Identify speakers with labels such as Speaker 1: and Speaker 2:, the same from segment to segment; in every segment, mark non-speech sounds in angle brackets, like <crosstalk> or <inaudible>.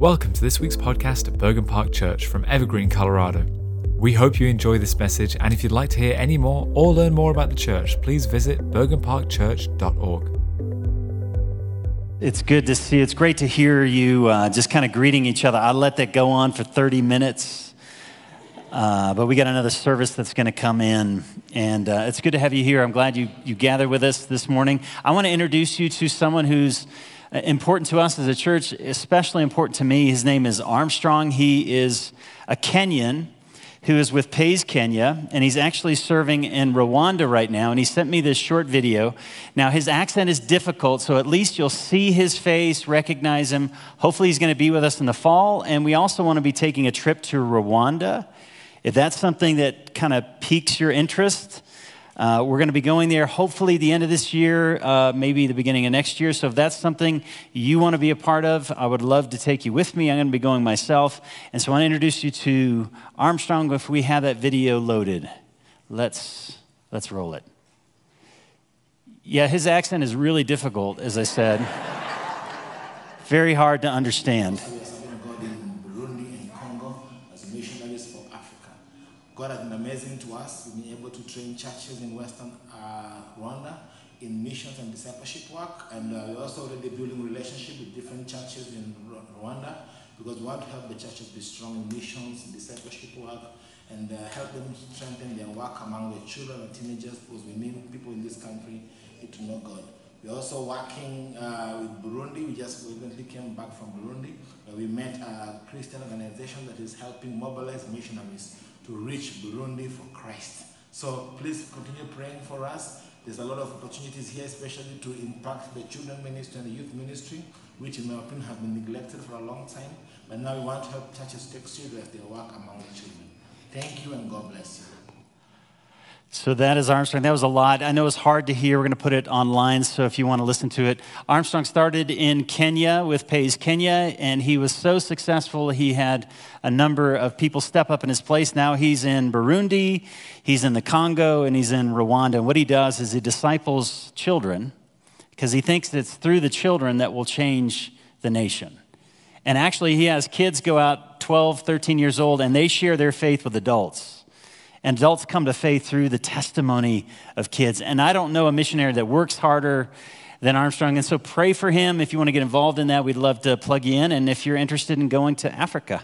Speaker 1: Welcome to this week's podcast at Bergen Park Church from Evergreen, Colorado. We hope you enjoy this message, and if you'd like to hear any more or learn more about the church, please visit bergenparkchurch.org.
Speaker 2: It's good to see. It's great to hear you uh, just kind of greeting each other. I let that go on for 30 minutes, uh, but we got another service that's going to come in, and uh, it's good to have you here. I'm glad you you gathered with us this morning. I want to introduce you to someone who's Uh, important to us as a church, especially important to me. His name is Armstrong. He is a Kenyan who is with Pays Kenya, and he's actually serving in Rwanda right now. And he sent me this short video. Now, his accent is difficult, so at least you'll see his face, recognize him. Hopefully, he's going to be with us in the fall. And we also want to be taking a trip to Rwanda. If that's something that kind of piques your interest, uh, we're going to be going there hopefully the end of this year, uh, maybe the beginning of next year. So if that's something you want to be a part of, I would love to take you with me. I'm going to be going myself. And so I want to introduce you to Armstrong if we have that video loaded. Let's, let's roll it. Yeah, his accent is really difficult, as I said. <laughs> Very hard to understand.
Speaker 3: Amazing to us. We've been able to train churches in Western uh, Rwanda in missions and discipleship work, and uh, we're also already building relationship with different churches in Rwanda because we want to help the churches be strong in missions and discipleship work and uh, help them strengthen their work among the children and teenagers because we need people in this country to know God. We're also working uh, with Burundi. We just recently came back from Burundi. Where we met a Christian organization that is helping mobilize missionaries to reach Burundi for Christ. So please continue praying for us. There's a lot of opportunities here, especially to impact the children ministry and the youth ministry, which in my opinion have been neglected for a long time. But now we want to help churches take serious their work among the children. Thank you and God bless you.
Speaker 2: So that is Armstrong. That was a lot. I know it's hard to hear. We're going to put it online, so if you want to listen to it. Armstrong started in Kenya with Pays Kenya, and he was so successful, he had a number of people step up in his place. Now he's in Burundi, he's in the Congo, and he's in Rwanda. And what he does is he disciples children because he thinks it's through the children that will change the nation. And actually, he has kids go out 12, 13 years old, and they share their faith with adults. And adults come to faith through the testimony of kids. And I don't know a missionary that works harder than Armstrong. And so pray for him. If you want to get involved in that, we'd love to plug you in. And if you're interested in going to Africa,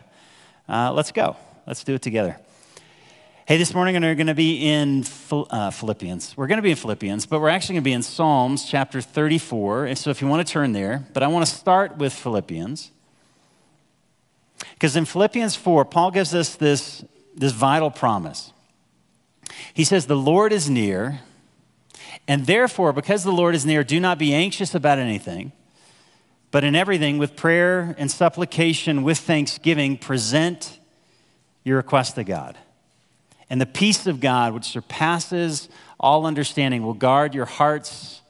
Speaker 2: uh, let's go. Let's do it together. Hey, this morning we're going to be in uh, Philippians. We're going to be in Philippians, but we're actually going to be in Psalms chapter 34. And so if you want to turn there, but I want to start with Philippians. Because in Philippians 4, Paul gives us this, this vital promise. He says, The Lord is near, and therefore, because the Lord is near, do not be anxious about anything, but in everything, with prayer and supplication, with thanksgiving, present your request to God. And the peace of God, which surpasses all understanding, will guard your hearts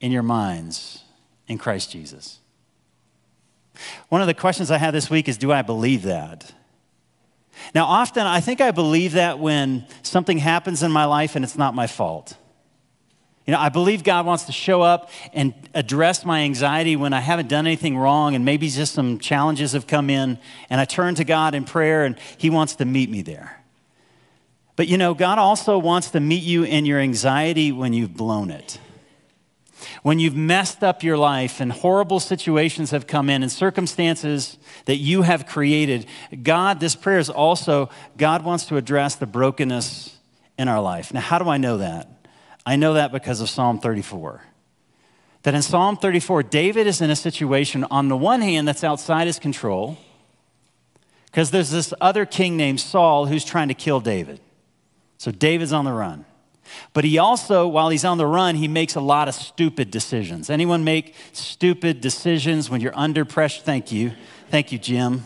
Speaker 2: and your minds in Christ Jesus. One of the questions I had this week is Do I believe that? Now, often I think I believe that when something happens in my life and it's not my fault. You know, I believe God wants to show up and address my anxiety when I haven't done anything wrong and maybe just some challenges have come in and I turn to God in prayer and He wants to meet me there. But you know, God also wants to meet you in your anxiety when you've blown it. When you've messed up your life and horrible situations have come in and circumstances that you have created, God, this prayer is also, God wants to address the brokenness in our life. Now, how do I know that? I know that because of Psalm 34. That in Psalm 34, David is in a situation, on the one hand, that's outside his control, because there's this other king named Saul who's trying to kill David. So David's on the run. But he also, while he's on the run, he makes a lot of stupid decisions. Anyone make stupid decisions when you're under pressure? Thank you. Thank you, Jim.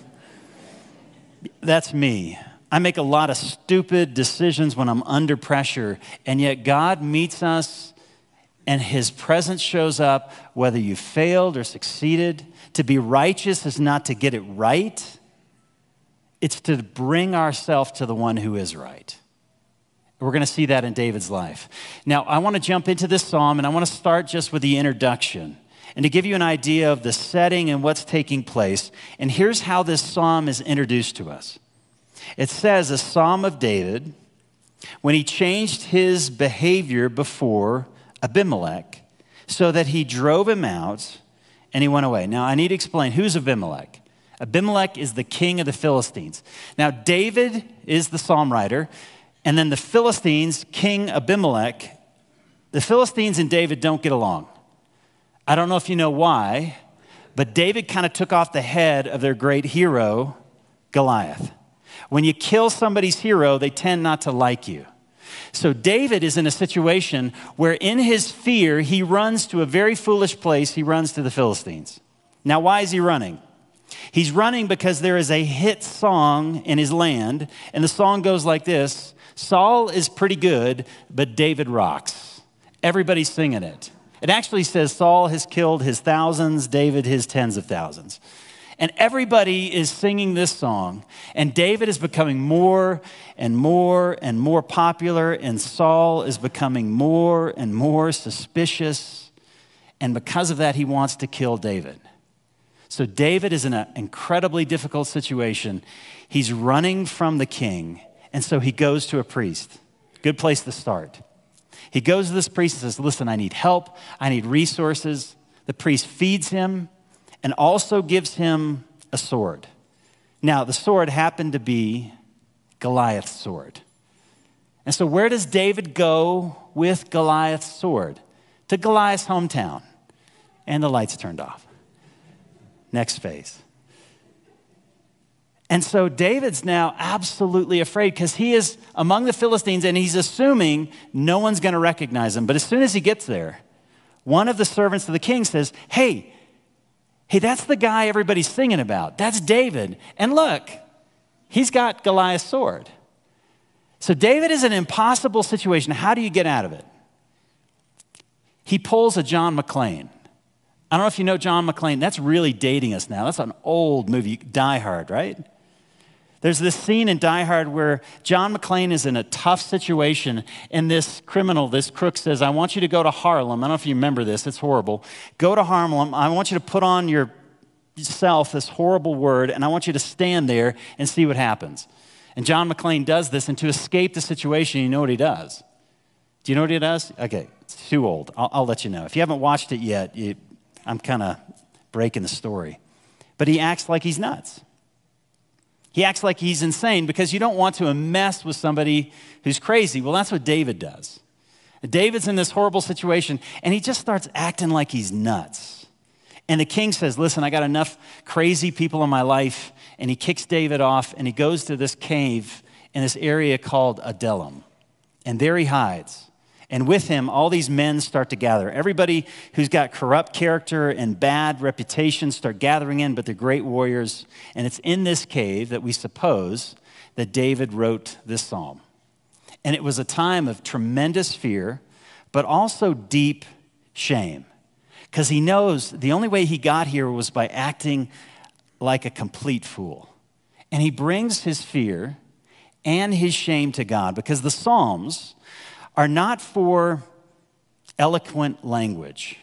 Speaker 2: That's me. I make a lot of stupid decisions when I'm under pressure, and yet God meets us and his presence shows up whether you failed or succeeded. To be righteous is not to get it right, it's to bring ourselves to the one who is right. We're going to see that in David's life. Now, I want to jump into this psalm and I want to start just with the introduction. and to give you an idea of the setting and what's taking place. And here's how this psalm is introduced to us it says, A psalm of David when he changed his behavior before Abimelech so that he drove him out and he went away. Now, I need to explain who's Abimelech. Abimelech is the king of the Philistines. Now, David is the psalm writer, and then the Philistines, King Abimelech, the Philistines and David don't get along. I don't know if you know why, but David kind of took off the head of their great hero, Goliath. When you kill somebody's hero, they tend not to like you. So David is in a situation where, in his fear, he runs to a very foolish place. He runs to the Philistines. Now, why is he running? He's running because there is a hit song in his land, and the song goes like this Saul is pretty good, but David rocks. Everybody's singing it. It actually says Saul has killed his thousands, David his tens of thousands. And everybody is singing this song. And David is becoming more and more and more popular, and Saul is becoming more and more suspicious. And because of that, he wants to kill David. So David is in an incredibly difficult situation. He's running from the king, and so he goes to a priest. Good place to start. He goes to this priest and says, Listen, I need help, I need resources. The priest feeds him and also gives him a sword. Now, the sword happened to be Goliath's sword. And so, where does David go with Goliath's sword? To Goliath's hometown. And the lights turned off. Next phase. And so David's now absolutely afraid because he is among the Philistines and he's assuming no one's going to recognize him. But as soon as he gets there, one of the servants of the king says, Hey, Hey, that's the guy everybody's singing about. That's David. And look, he's got Goliath's sword. So David is in an impossible situation. How do you get out of it? He pulls a John McClane. I don't know if you know John McClane. That's really dating us now. That's an old movie, Die Hard, right? There's this scene in Die Hard where John McClane is in a tough situation, and this criminal, this crook, says, I want you to go to Harlem. I don't know if you remember this, it's horrible. Go to Harlem. I want you to put on yourself this horrible word, and I want you to stand there and see what happens. And John McClane does this, and to escape the situation, you know what he does? Do you know what he does? Okay, it's too old. I'll, I'll let you know. If you haven't watched it yet, you, I'm kind of breaking the story. But he acts like he's nuts. He acts like he's insane because you don't want to mess with somebody who's crazy. Well, that's what David does. David's in this horrible situation and he just starts acting like he's nuts. And the king says, Listen, I got enough crazy people in my life. And he kicks David off and he goes to this cave in this area called Adullam. And there he hides. And with him, all these men start to gather. Everybody who's got corrupt character and bad reputation start gathering in, but they're great warriors. And it's in this cave that we suppose that David wrote this psalm. And it was a time of tremendous fear, but also deep shame. Because he knows the only way he got here was by acting like a complete fool. And he brings his fear and his shame to God because the Psalms are not for eloquent language.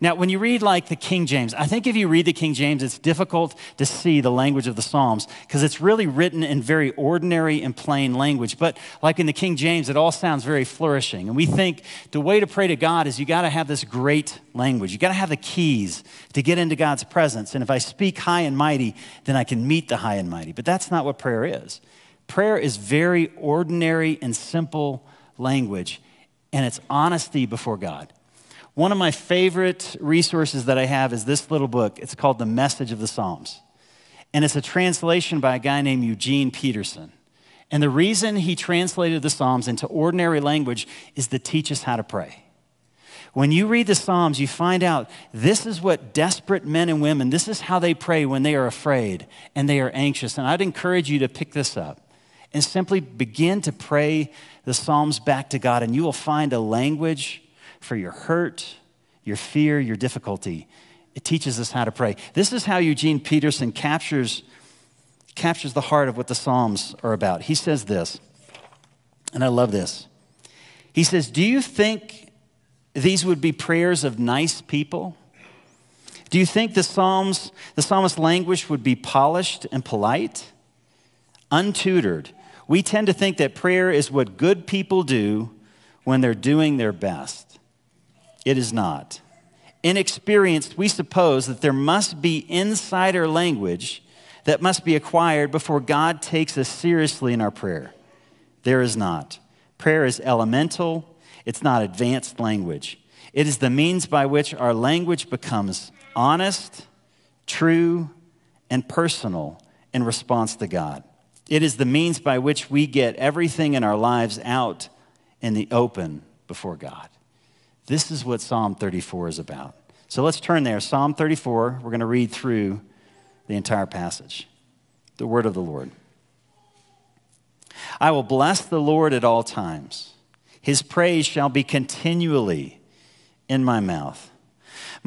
Speaker 2: Now, when you read like the King James, I think if you read the King James, it's difficult to see the language of the Psalms because it's really written in very ordinary and plain language. But like in the King James, it all sounds very flourishing. And we think the way to pray to God is you got to have this great language. You got to have the keys to get into God's presence. And if I speak high and mighty, then I can meet the high and mighty. But that's not what prayer is. Prayer is very ordinary and simple language, and it's honesty before God. One of my favorite resources that I have is this little book. It's called The Message of the Psalms. And it's a translation by a guy named Eugene Peterson. And the reason he translated the Psalms into ordinary language is to teach us how to pray. When you read the Psalms, you find out this is what desperate men and women, this is how they pray when they are afraid and they are anxious. And I'd encourage you to pick this up and simply begin to pray the Psalms back to God, and you will find a language for your hurt, your fear, your difficulty. It teaches us how to pray. This is how Eugene Peterson captures, captures the heart of what the Psalms are about. He says this, and I love this. He says, Do you think these would be prayers of nice people? Do you think the Psalms, the psalmist's language would be polished and polite? Untutored. We tend to think that prayer is what good people do when they're doing their best. It is not. Inexperienced, we suppose that there must be insider language that must be acquired before God takes us seriously in our prayer. There is not. Prayer is elemental, it's not advanced language. It is the means by which our language becomes honest, true, and personal in response to God. It is the means by which we get everything in our lives out in the open before God. This is what Psalm 34 is about. So let's turn there. Psalm 34, we're going to read through the entire passage. The word of the Lord. I will bless the Lord at all times. His praise shall be continually in my mouth.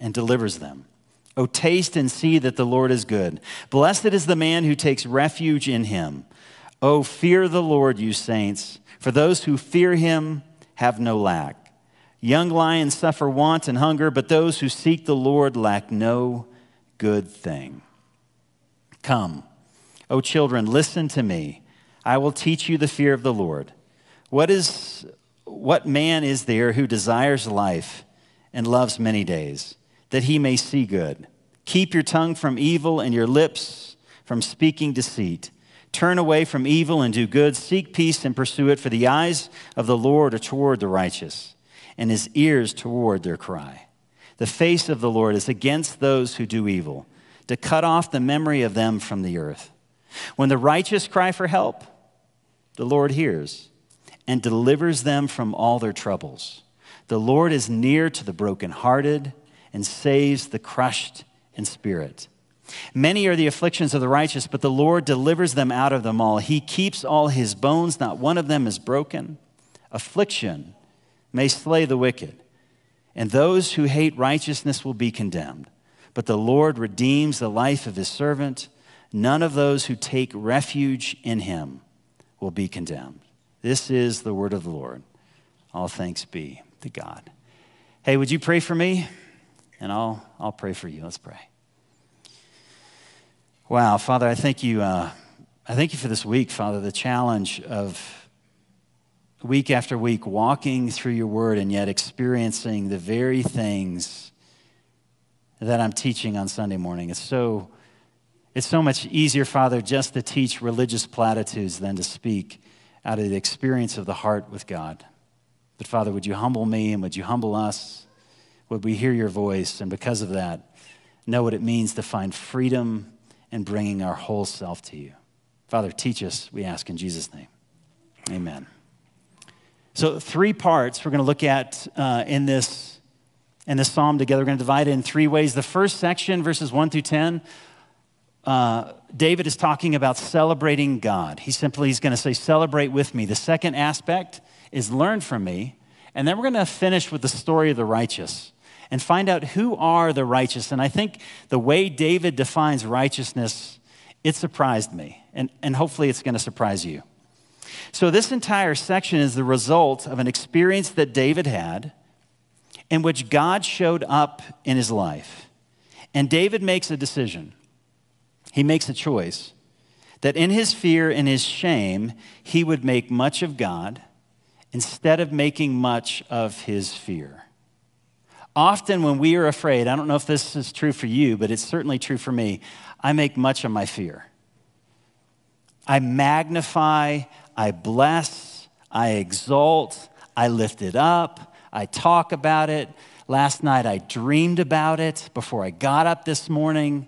Speaker 2: and delivers them. O taste and see that the Lord is good. Blessed is the man who takes refuge in him. O fear the Lord, you saints, for those who fear him have no lack. Young lions suffer want and hunger, but those who seek the Lord lack no good thing. Come, O children, listen to me. I will teach you the fear of the Lord. What, is, what man is there who desires life and loves many days? That he may see good. Keep your tongue from evil and your lips from speaking deceit. Turn away from evil and do good. Seek peace and pursue it, for the eyes of the Lord are toward the righteous, and his ears toward their cry. The face of the Lord is against those who do evil, to cut off the memory of them from the earth. When the righteous cry for help, the Lord hears and delivers them from all their troubles. The Lord is near to the brokenhearted and saves the crushed in spirit. Many are the afflictions of the righteous, but the Lord delivers them out of them all. He keeps all his bones, not one of them is broken. Affliction may slay the wicked, and those who hate righteousness will be condemned. But the Lord redeems the life of his servant. None of those who take refuge in him will be condemned. This is the word of the Lord. All thanks be to God. Hey, would you pray for me? And I'll, I'll pray for you. Let's pray. Wow, Father, I thank you. Uh, I thank you for this week, Father, the challenge of week after week walking through your word and yet experiencing the very things that I'm teaching on Sunday morning. It's so, it's so much easier, Father, just to teach religious platitudes than to speak out of the experience of the heart with God. But Father, would you humble me and would you humble us? Would we hear your voice and because of that, know what it means to find freedom in bringing our whole self to you? Father, teach us, we ask in Jesus' name. Amen. So, three parts we're going to look at uh, in, this, in this psalm together. We're going to divide it in three ways. The first section, verses 1 through 10, uh, David is talking about celebrating God. He simply is going to say, Celebrate with me. The second aspect is learn from me. And then we're going to finish with the story of the righteous and find out who are the righteous. And I think the way David defines righteousness, it surprised me. And, and hopefully it's going to surprise you. So, this entire section is the result of an experience that David had in which God showed up in his life. And David makes a decision. He makes a choice that in his fear and his shame, he would make much of God instead of making much of his fear. Often, when we are afraid, I don't know if this is true for you, but it's certainly true for me, I make much of my fear. I magnify, I bless, I exalt, I lift it up, I talk about it. Last night I dreamed about it before I got up this morning.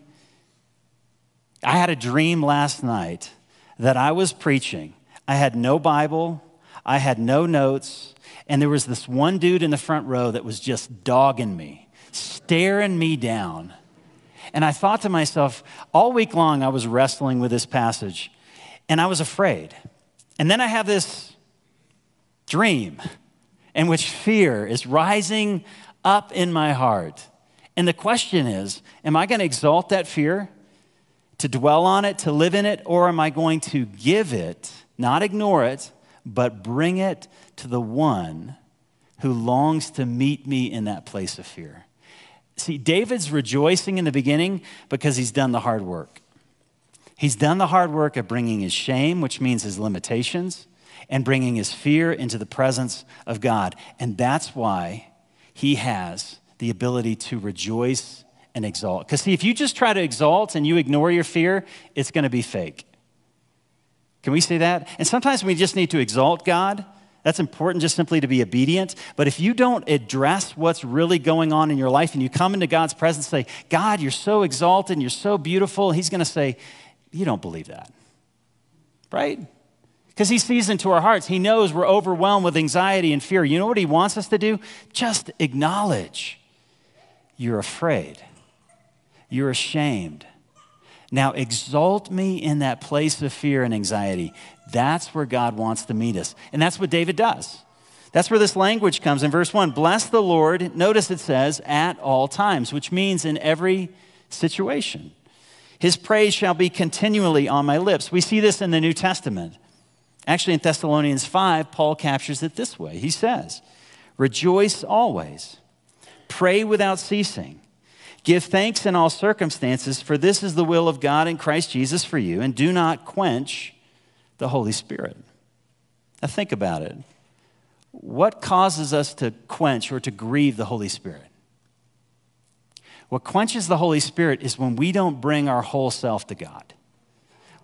Speaker 2: I had a dream last night that I was preaching. I had no Bible, I had no notes, and there was this one dude in the front row that was just dogging me, staring me down. And I thought to myself, all week long, I was wrestling with this passage and I was afraid. And then I have this dream in which fear is rising up in my heart. And the question is Am I going to exalt that fear, to dwell on it, to live in it, or am I going to give it, not ignore it, but bring it to the one who longs to meet me in that place of fear? See, David's rejoicing in the beginning because he's done the hard work. He's done the hard work of bringing his shame, which means his limitations, and bringing his fear into the presence of God. And that's why he has the ability to rejoice and exalt. Because, see, if you just try to exalt and you ignore your fear, it's going to be fake. Can we say that? And sometimes we just need to exalt God. That's important just simply to be obedient. But if you don't address what's really going on in your life and you come into God's presence and say, God, you're so exalted and you're so beautiful, He's going to say, You don't believe that. Right? Because He sees into our hearts. He knows we're overwhelmed with anxiety and fear. You know what He wants us to do? Just acknowledge you're afraid, you're ashamed. Now exalt me in that place of fear and anxiety. That's where God wants to meet us. And that's what David does. That's where this language comes in verse 1. Bless the Lord, notice it says, at all times, which means in every situation. His praise shall be continually on my lips. We see this in the New Testament. Actually, in Thessalonians 5, Paul captures it this way. He says, Rejoice always, pray without ceasing. Give thanks in all circumstances, for this is the will of God in Christ Jesus for you, and do not quench the Holy Spirit. Now, think about it. What causes us to quench or to grieve the Holy Spirit? What quenches the Holy Spirit is when we don't bring our whole self to God,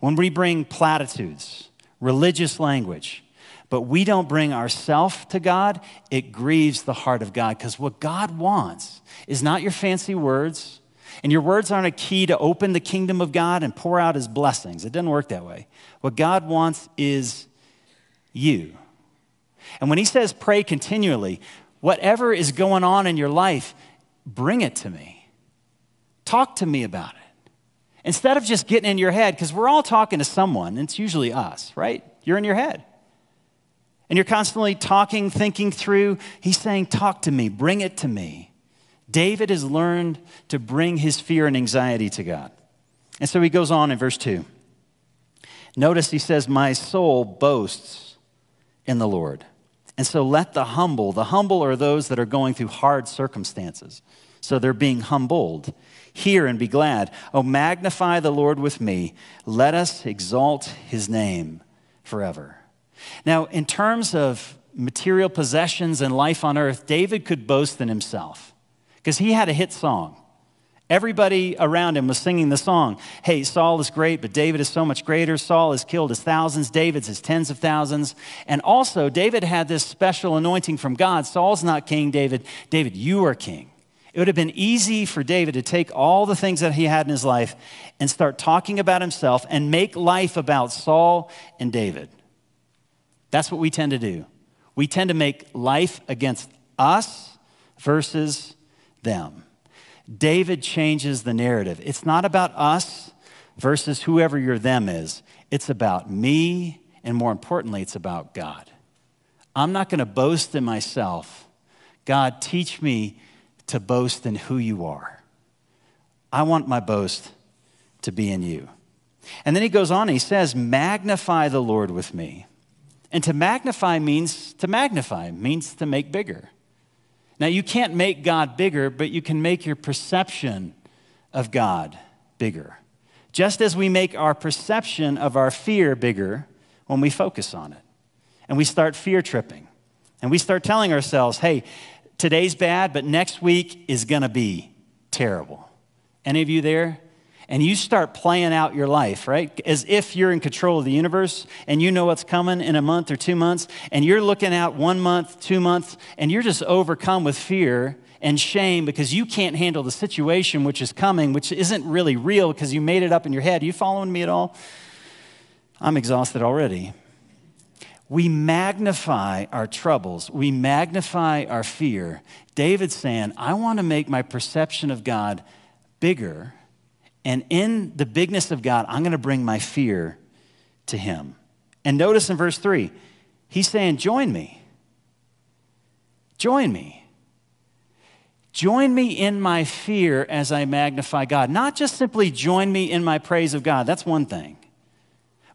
Speaker 2: when we bring platitudes, religious language, but we don't bring ourself to God, it grieves the heart of God. Because what God wants is not your fancy words, and your words aren't a key to open the kingdom of God and pour out his blessings. It doesn't work that way. What God wants is you. And when he says pray continually, whatever is going on in your life, bring it to me. Talk to me about it. Instead of just getting in your head, because we're all talking to someone, and it's usually us, right? You're in your head and you're constantly talking, thinking through, he's saying, Talk to me, bring it to me. David has learned to bring his fear and anxiety to God. And so he goes on in verse 2. Notice he says, My soul boasts in the Lord. And so let the humble, the humble are those that are going through hard circumstances. So they're being humbled. Hear and be glad. Oh, magnify the Lord with me. Let us exalt his name forever. Now, in terms of material possessions and life on earth, David could boast in himself because he had a hit song. Everybody around him was singing the song. Hey, Saul is great, but David is so much greater. Saul has killed his thousands, David's his tens of thousands. And also, David had this special anointing from God. Saul's not king, David. David, you are king. It would have been easy for David to take all the things that he had in his life and start talking about himself and make life about Saul and David. That's what we tend to do. We tend to make life against us versus them. David changes the narrative. It's not about us versus whoever your them is, it's about me, and more importantly, it's about God. I'm not going to boast in myself. God, teach me to boast in who you are. I want my boast to be in you. And then he goes on, he says, Magnify the Lord with me. And to magnify means to magnify, means to make bigger. Now, you can't make God bigger, but you can make your perception of God bigger. Just as we make our perception of our fear bigger when we focus on it. And we start fear tripping. And we start telling ourselves, hey, today's bad, but next week is going to be terrible. Any of you there? And you start playing out your life, right? As if you're in control of the universe and you know what's coming in a month or two months, and you're looking out one month, two months, and you're just overcome with fear and shame because you can't handle the situation which is coming, which isn't really real because you made it up in your head. Are you following me at all? I'm exhausted already. We magnify our troubles, we magnify our fear. David's saying, I want to make my perception of God bigger And in the bigness of God, I'm going to bring my fear to him. And notice in verse 3, he's saying, Join me. Join me. Join me in my fear as I magnify God. Not just simply join me in my praise of God, that's one thing.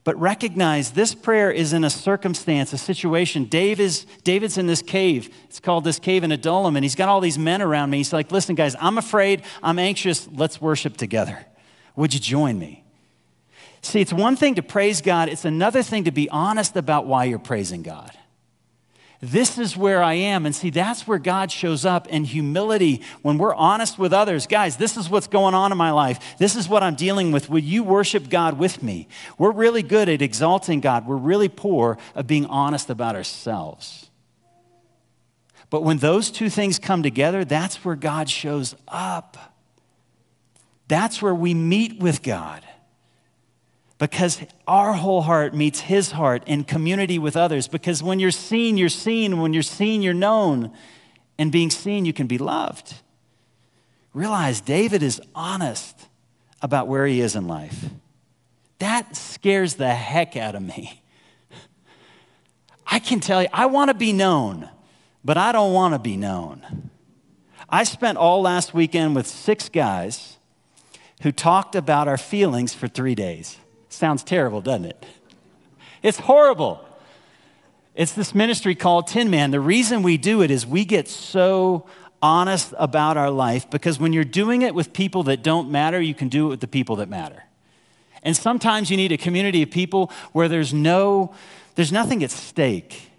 Speaker 2: But recognize this prayer is in a circumstance, a situation. Dave is, David's in this cave. It's called this cave in Adullam, and he's got all these men around me. He's like, Listen, guys, I'm afraid, I'm anxious, let's worship together. Would you join me? See, it's one thing to praise God, it's another thing to be honest about why you're praising God. This is where I am. And see, that's where God shows up in humility when we're honest with others. Guys, this is what's going on in my life. This is what I'm dealing with. Would you worship God with me? We're really good at exalting God, we're really poor at being honest about ourselves. But when those two things come together, that's where God shows up. That's where we meet with God because our whole heart meets his heart in community with others. Because when you're seen, you're seen. When you're seen, you're known. And being seen, you can be loved. Realize David is honest about where he is in life. That scares the heck out of me. I can tell you, I want to be known, but I don't want to be known. I spent all last weekend with six guys who talked about our feelings for three days. Sounds terrible, doesn't it? It's horrible. It's this ministry called Tin Man. The reason we do it is we get so honest about our life because when you're doing it with people that don't matter, you can do it with the people that matter. And sometimes you need a community of people where there's no there's nothing at stake.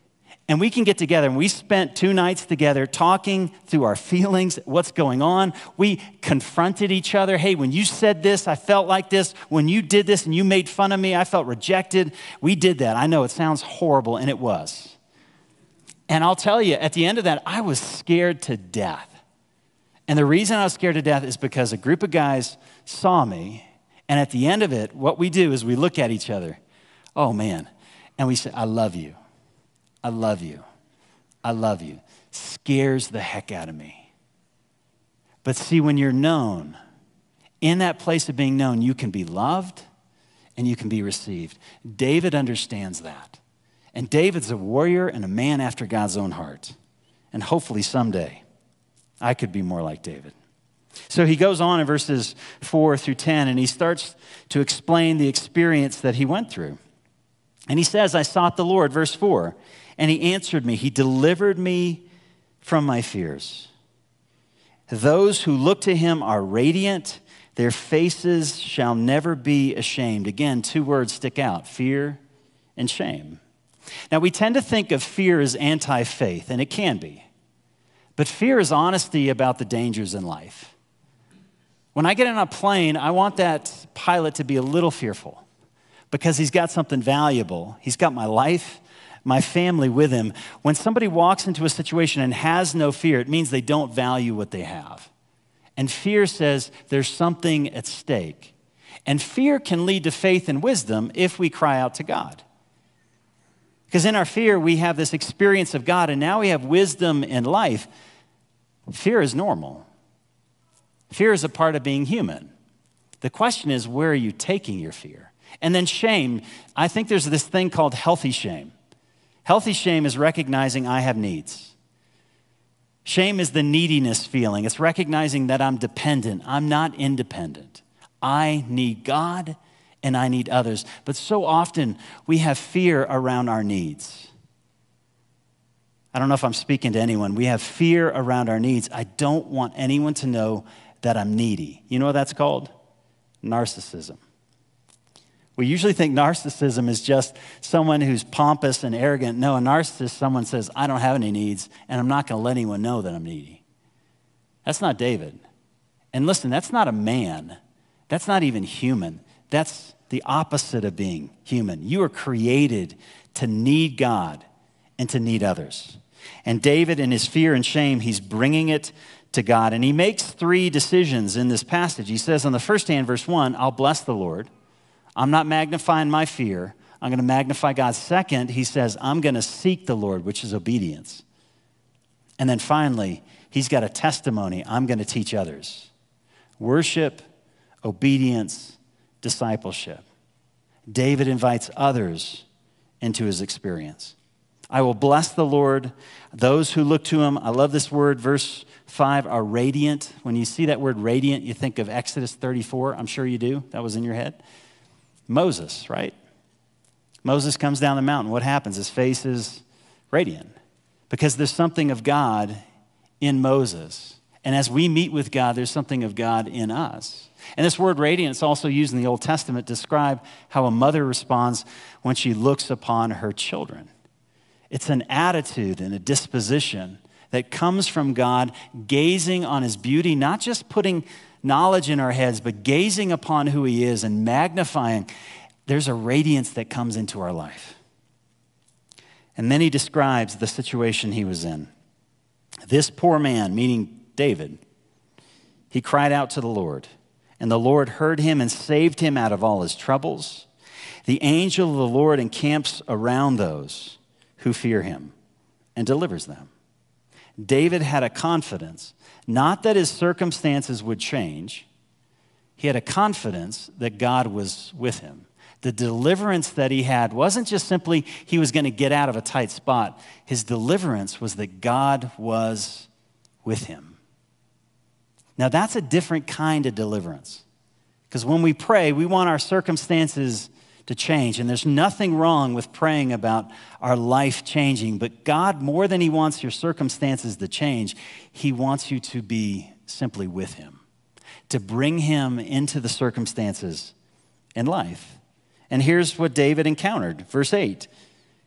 Speaker 2: And we can get together, and we spent two nights together talking through our feelings, what's going on. We confronted each other. Hey, when you said this, I felt like this. When you did this and you made fun of me, I felt rejected. We did that. I know it sounds horrible, and it was. And I'll tell you, at the end of that, I was scared to death. And the reason I was scared to death is because a group of guys saw me, and at the end of it, what we do is we look at each other. Oh, man. And we say, I love you. I love you. I love you. Scares the heck out of me. But see, when you're known, in that place of being known, you can be loved and you can be received. David understands that. And David's a warrior and a man after God's own heart. And hopefully someday I could be more like David. So he goes on in verses 4 through 10 and he starts to explain the experience that he went through. And he says, I sought the Lord, verse 4, and he answered me. He delivered me from my fears. Those who look to him are radiant, their faces shall never be ashamed. Again, two words stick out fear and shame. Now, we tend to think of fear as anti faith, and it can be. But fear is honesty about the dangers in life. When I get on a plane, I want that pilot to be a little fearful because he's got something valuable. He's got my life, my family with him. When somebody walks into a situation and has no fear, it means they don't value what they have. And fear says there's something at stake. And fear can lead to faith and wisdom if we cry out to God. Because in our fear, we have this experience of God, and now we have wisdom in life. Fear is normal, fear is a part of being human. The question is, where are you taking your fear? And then shame. I think there's this thing called healthy shame. Healthy shame is recognizing I have needs. Shame is the neediness feeling. It's recognizing that I'm dependent. I'm not independent. I need God and I need others. But so often we have fear around our needs. I don't know if I'm speaking to anyone. We have fear around our needs. I don't want anyone to know that I'm needy. You know what that's called? Narcissism. We usually think narcissism is just someone who's pompous and arrogant. No, a narcissist, someone says, I don't have any needs, and I'm not going to let anyone know that I'm needy. That's not David. And listen, that's not a man. That's not even human. That's the opposite of being human. You are created to need God and to need others. And David, in his fear and shame, he's bringing it to God. And he makes three decisions in this passage. He says, on the first hand, verse one, I'll bless the Lord. I'm not magnifying my fear. I'm going to magnify God. Second, he says, I'm going to seek the Lord, which is obedience. And then finally, he's got a testimony I'm going to teach others. Worship, obedience, discipleship. David invites others into his experience. I will bless the Lord. Those who look to him, I love this word, verse 5, are radiant. When you see that word radiant, you think of Exodus 34. I'm sure you do. That was in your head. Moses, right? Moses comes down the mountain. What happens? His face is radiant because there's something of God in Moses. And as we meet with God, there's something of God in us. And this word radiant is also used in the Old Testament to describe how a mother responds when she looks upon her children. It's an attitude and a disposition that comes from God, gazing on his beauty, not just putting knowledge in our heads, but gazing upon who he is and magnifying. There's a radiance that comes into our life. And then he describes the situation he was in. This poor man, meaning David, he cried out to the Lord, and the Lord heard him and saved him out of all his troubles. The angel of the Lord encamps around those who fear him and delivers them. David had a confidence, not that his circumstances would change, he had a confidence that God was with him. The deliverance that he had wasn't just simply he was going to get out of a tight spot, his deliverance was that God was with him. Now, that's a different kind of deliverance. Because when we pray, we want our circumstances to change. And there's nothing wrong with praying about our life changing. But God, more than He wants your circumstances to change, He wants you to be simply with Him, to bring Him into the circumstances in life. And here's what David encountered verse 8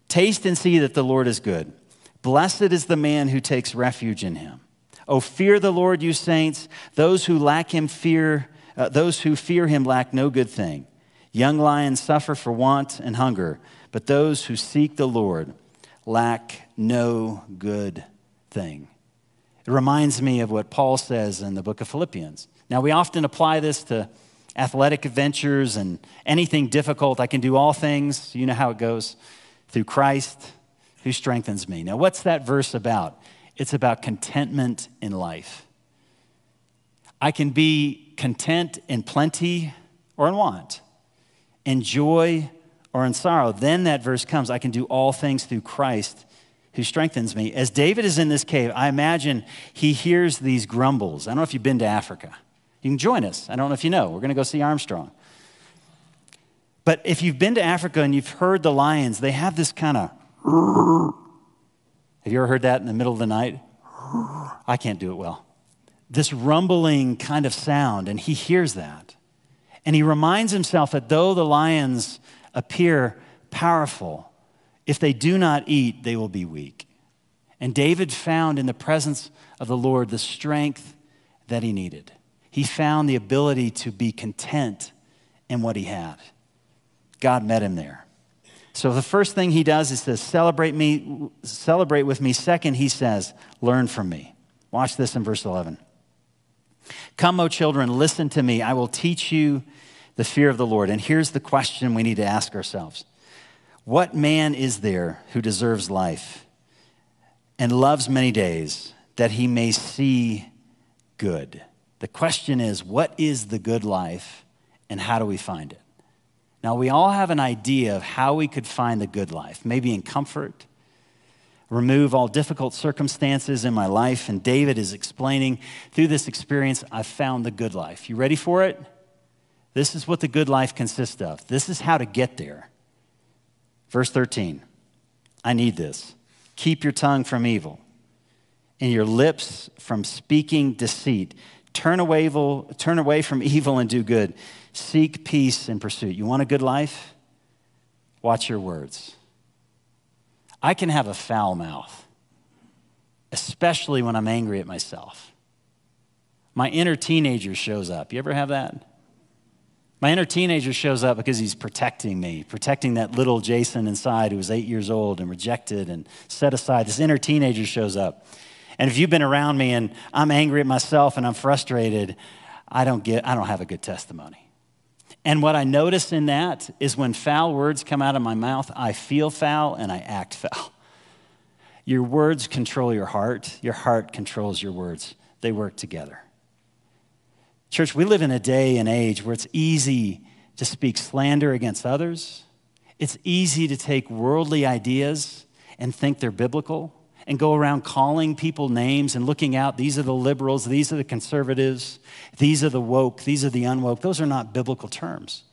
Speaker 2: Taste and see that the Lord is good. Blessed is the man who takes refuge in Him. Oh, fear the Lord, you saints. Those who lack Him fear. Uh, those who fear him lack no good thing. Young lions suffer for want and hunger, but those who seek the Lord lack no good thing. It reminds me of what Paul says in the book of Philippians. Now, we often apply this to athletic adventures and anything difficult. I can do all things, you know how it goes, through Christ who strengthens me. Now, what's that verse about? It's about contentment in life. I can be content in plenty or in want in joy or in sorrow. Then that verse comes I can do all things through Christ who strengthens me. As David is in this cave, I imagine he hears these grumbles. I don't know if you've been to Africa. You can join us. I don't know if you know. We're going to go see Armstrong. But if you've been to Africa and you've heard the lions, they have this kind of. <laughs> Have you ever heard that in the middle of the night? I can't do it well. This rumbling kind of sound, and he hears that. And he reminds himself that though the lions appear powerful, if they do not eat, they will be weak. And David found in the presence of the Lord the strength that he needed. He found the ability to be content in what he had. God met him there. So the first thing he does is to celebrate me, celebrate with me. Second, he says, learn from me. Watch this in verse 11. Come, O children, listen to me. I will teach you the fear of the Lord. And here's the question we need to ask ourselves What man is there who deserves life and loves many days that he may see good? The question is, what is the good life and how do we find it? Now, we all have an idea of how we could find the good life, maybe in comfort, remove all difficult circumstances in my life. And David is explaining through this experience, I've found the good life. You ready for it? This is what the good life consists of. This is how to get there. Verse 13 I need this. Keep your tongue from evil and your lips from speaking deceit. Turn away, turn away from evil and do good. Seek peace and pursue. You want a good life? Watch your words. I can have a foul mouth, especially when I'm angry at myself. My inner teenager shows up. You ever have that? My inner teenager shows up because he's protecting me, protecting that little Jason inside who was eight years old and rejected and set aside. This inner teenager shows up. And if you've been around me and I'm angry at myself and I'm frustrated, I don't get I don't have a good testimony. And what I notice in that is when foul words come out of my mouth, I feel foul and I act foul. Your words control your heart, your heart controls your words. They work together. Church, we live in a day and age where it's easy to speak slander against others. It's easy to take worldly ideas and think they're biblical and go around calling people names and looking out. These are the liberals, these are the conservatives, these are the woke, these are the unwoke. Those are not biblical terms.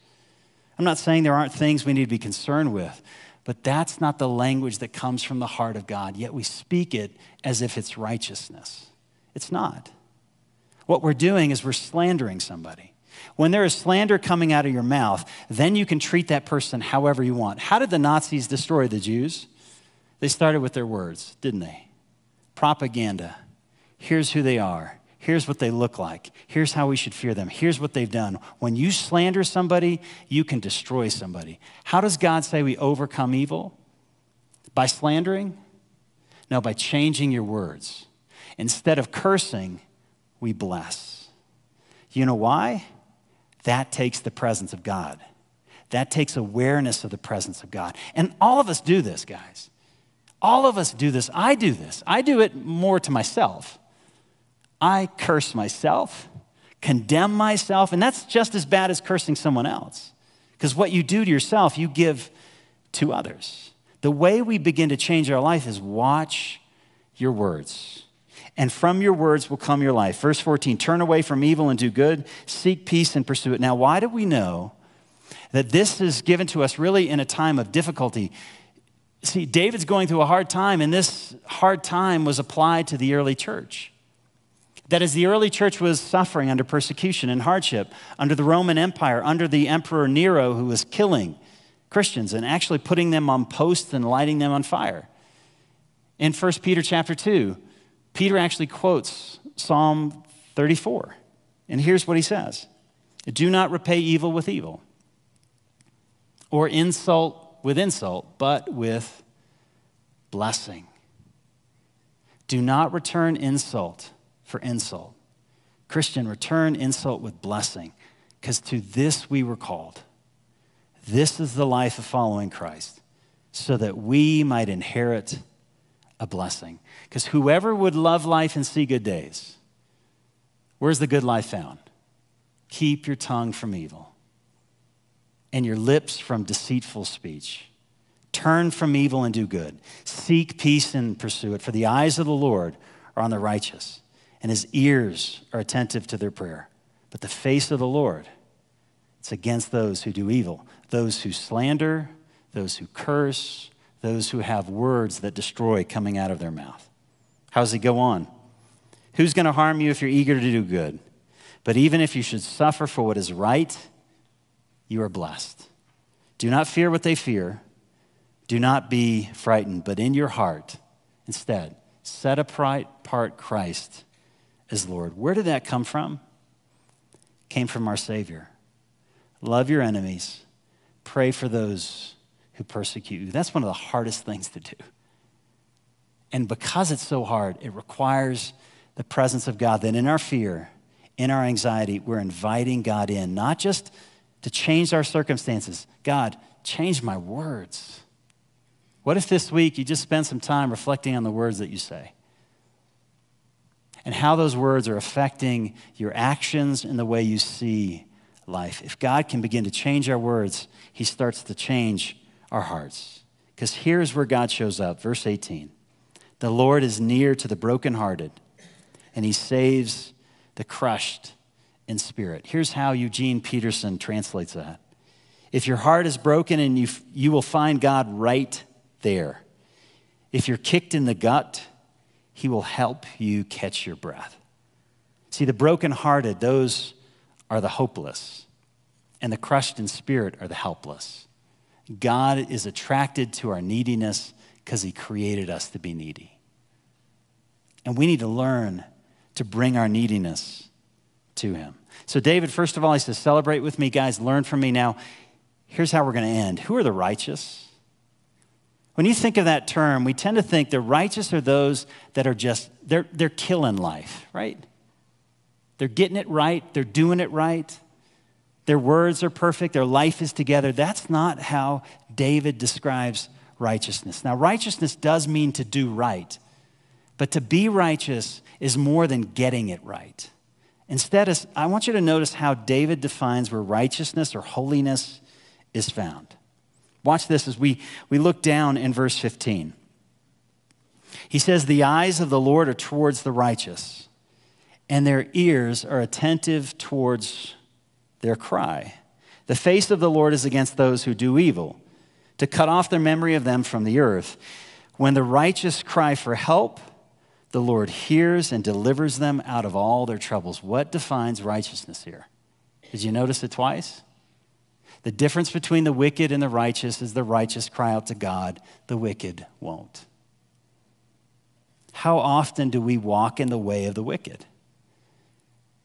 Speaker 2: I'm not saying there aren't things we need to be concerned with, but that's not the language that comes from the heart of God, yet we speak it as if it's righteousness. It's not. What we're doing is we're slandering somebody. When there is slander coming out of your mouth, then you can treat that person however you want. How did the Nazis destroy the Jews? They started with their words, didn't they? Propaganda. Here's who they are. Here's what they look like. Here's how we should fear them. Here's what they've done. When you slander somebody, you can destroy somebody. How does God say we overcome evil? By slandering? No, by changing your words. Instead of cursing, we bless. You know why? That takes the presence of God. That takes awareness of the presence of God. And all of us do this, guys. All of us do this. I do this. I do it more to myself. I curse myself, condemn myself, and that's just as bad as cursing someone else. Because what you do to yourself, you give to others. The way we begin to change our life is watch your words. And from your words will come your life. Verse 14 turn away from evil and do good, seek peace and pursue it. Now, why do we know that this is given to us really in a time of difficulty? See, David's going through a hard time, and this hard time was applied to the early church. That as the early church was suffering under persecution and hardship, under the Roman Empire, under the Emperor Nero, who was killing Christians and actually putting them on posts and lighting them on fire. In 1 Peter chapter 2, Peter actually quotes Psalm 34. And here's what he says Do not repay evil with evil, or insult with insult, but with blessing. Do not return insult for insult. Christian, return insult with blessing, because to this we were called. This is the life of following Christ, so that we might inherit a blessing. Because whoever would love life and see good days, where's the good life found? Keep your tongue from evil and your lips from deceitful speech. Turn from evil and do good. Seek peace and pursue it, for the eyes of the Lord are on the righteous and his ears are attentive to their prayer. But the face of the Lord, it's against those who do evil, those who slander, those who curse, those who have words that destroy coming out of their mouth. How does he go on? Who's going to harm you if you're eager to do good? But even if you should suffer for what is right, you are blessed. Do not fear what they fear. Do not be frightened, but in your heart, instead, set apart Christ as Lord. Where did that come from? Came from our Savior. Love your enemies, pray for those who persecute you. That's one of the hardest things to do. And because it's so hard, it requires the presence of God. That in our fear, in our anxiety, we're inviting God in, not just to change our circumstances. God, change my words. What if this week you just spend some time reflecting on the words that you say? and how those words are affecting your actions and the way you see life. If God can begin to change our words, He starts to change our hearts. Because here's where God shows up. Verse 18 The Lord is near to the brokenhearted, and He saves the crushed in spirit. Here's how Eugene Peterson translates that If your heart is broken, and you, you will find God right there. If you're kicked in the gut, he will help you catch your breath. See, the brokenhearted, those are the hopeless, and the crushed in spirit are the helpless. God is attracted to our neediness because He created us to be needy. And we need to learn to bring our neediness to Him. So, David, first of all, he says, Celebrate with me, guys, learn from me. Now, here's how we're going to end. Who are the righteous? When you think of that term, we tend to think the righteous are those that are just, they're, they're killing life, right? They're getting it right, they're doing it right, their words are perfect, their life is together. That's not how David describes righteousness. Now, righteousness does mean to do right, but to be righteous is more than getting it right. Instead, I want you to notice how David defines where righteousness or holiness is found. Watch this as we, we look down in verse 15. He says, The eyes of the Lord are towards the righteous, and their ears are attentive towards their cry. The face of the Lord is against those who do evil, to cut off their memory of them from the earth. When the righteous cry for help, the Lord hears and delivers them out of all their troubles. What defines righteousness here? Did you notice it twice? The difference between the wicked and the righteous is the righteous cry out to God, the wicked won't. How often do we walk in the way of the wicked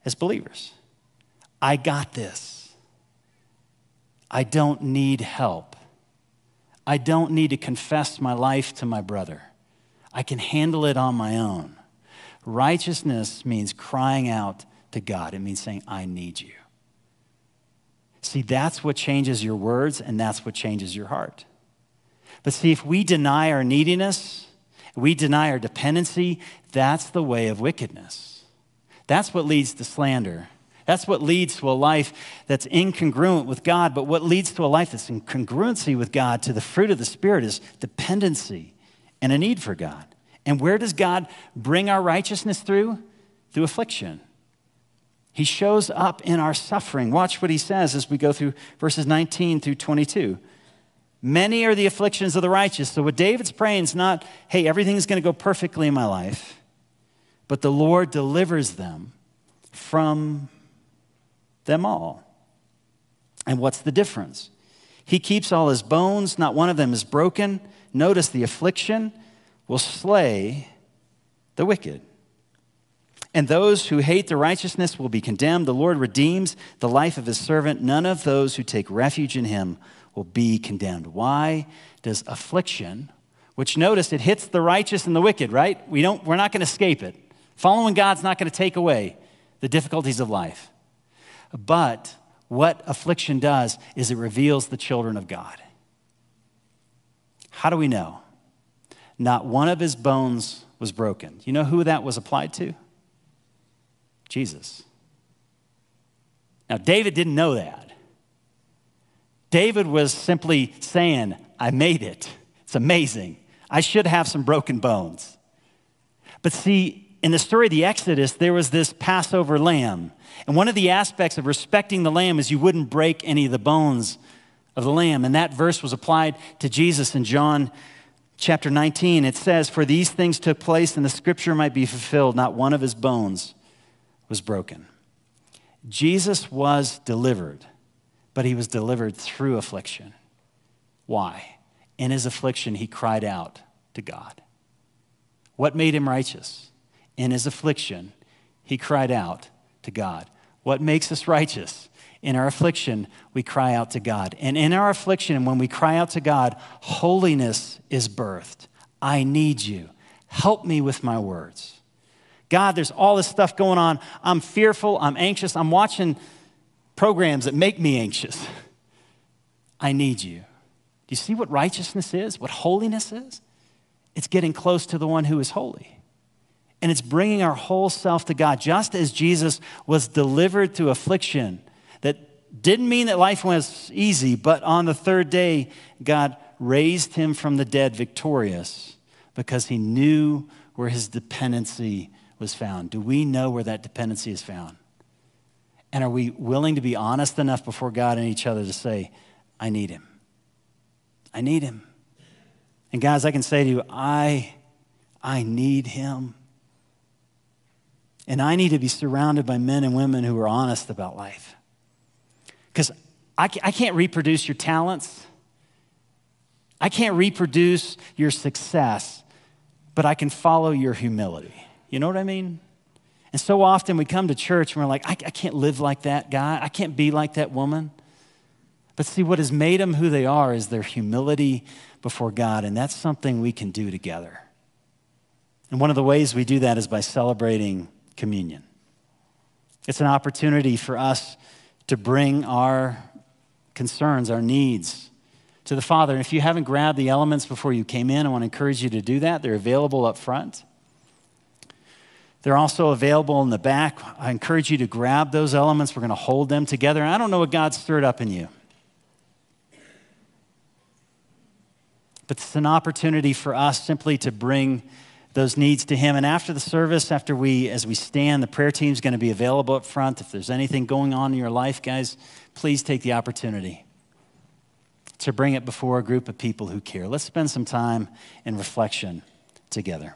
Speaker 2: as believers? I got this. I don't need help. I don't need to confess my life to my brother. I can handle it on my own. Righteousness means crying out to God, it means saying, I need you. See, that's what changes your words and that's what changes your heart. But see, if we deny our neediness, we deny our dependency, that's the way of wickedness. That's what leads to slander. That's what leads to a life that's incongruent with God. But what leads to a life that's in congruency with God, to the fruit of the Spirit, is dependency and a need for God. And where does God bring our righteousness through? Through affliction. He shows up in our suffering. Watch what he says as we go through verses 19 through 22. Many are the afflictions of the righteous. So, what David's praying is not, hey, everything's going to go perfectly in my life, but the Lord delivers them from them all. And what's the difference? He keeps all his bones, not one of them is broken. Notice the affliction will slay the wicked. And those who hate the righteousness will be condemned. The Lord redeems the life of his servant. None of those who take refuge in him will be condemned. Why does affliction, which notice it hits the righteous and the wicked, right? We don't, we're not going to escape it. Following God's not going to take away the difficulties of life. But what affliction does is it reveals the children of God. How do we know? Not one of his bones was broken. You know who that was applied to? Jesus. Now, David didn't know that. David was simply saying, I made it. It's amazing. I should have some broken bones. But see, in the story of the Exodus, there was this Passover lamb. And one of the aspects of respecting the lamb is you wouldn't break any of the bones of the lamb. And that verse was applied to Jesus in John chapter 19. It says, For these things took place, and the scripture might be fulfilled. Not one of his bones was broken. Jesus was delivered, but he was delivered through affliction. Why? In his affliction, he cried out to God. What made him righteous? In his affliction, he cried out to God. What makes us righteous? In our affliction, we cry out to God. And in our affliction, when we cry out to God, holiness is birthed. I need you. Help me with my words. God, there's all this stuff going on. I'm fearful. I'm anxious. I'm watching programs that make me anxious. <laughs> I need you. Do you see what righteousness is? What holiness is? It's getting close to the one who is holy. And it's bringing our whole self to God, just as Jesus was delivered through affliction that didn't mean that life was easy, but on the third day, God raised him from the dead victorious because he knew where his dependency was found. Do we know where that dependency is found? And are we willing to be honest enough before God and each other to say, I need him? I need him. And guys, I can say to you, I, I need him. And I need to be surrounded by men and women who are honest about life. Because I, can't reproduce your talents, I can't reproduce your success, but I can follow your humility. You know what I mean? And so often we come to church and we're like, I, I can't live like that guy, I can't be like that woman. But see, what has made them who they are is their humility before God, and that's something we can do together. And one of the ways we do that is by celebrating communion. It's an opportunity for us to bring our concerns, our needs to the Father. And if you haven't grabbed the elements before you came in, I want to encourage you to do that. They're available up front. They're also available in the back. I encourage you to grab those elements. We're going to hold them together. And I don't know what God stirred up in you. But it's an opportunity for us simply to bring those needs to him. And after the service after we as we stand the prayer team is going to be available up front. If there's anything going on in your life guys please take the opportunity to bring it before a group of people who care. Let's spend some time in reflection together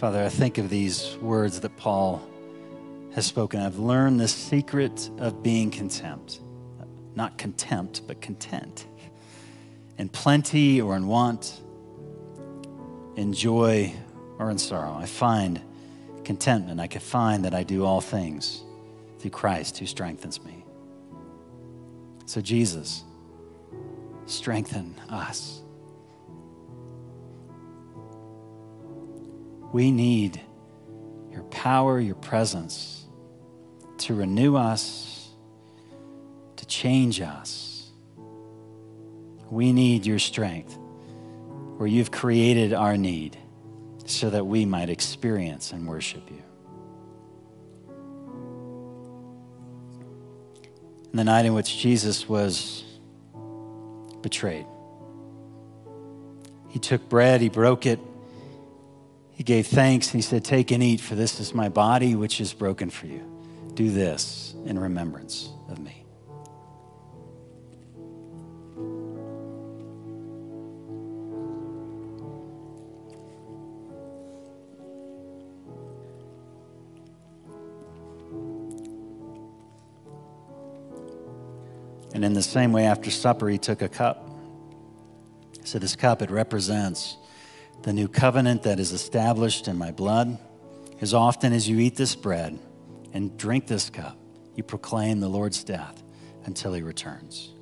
Speaker 2: Father, I think of these words that Paul has spoken. I've learned the secret of being content. Not contempt, but content. In plenty or in want, in joy or in sorrow. I find contentment. I can find that I do all things through Christ who strengthens me. So, Jesus, strengthen us. We need your power, your presence to renew us, to change us. We need your strength where you've created our need so that we might experience and worship you. And the night in which Jesus was betrayed, he took bread, he broke it, he gave thanks. He said, Take and eat, for this is my body, which is broken for you. Do this in remembrance of me. And in the same way, after supper, he took a cup. Said, This cup, it represents the new covenant that is established in my blood. As often as you eat this bread and drink this cup, you proclaim the Lord's death until he returns.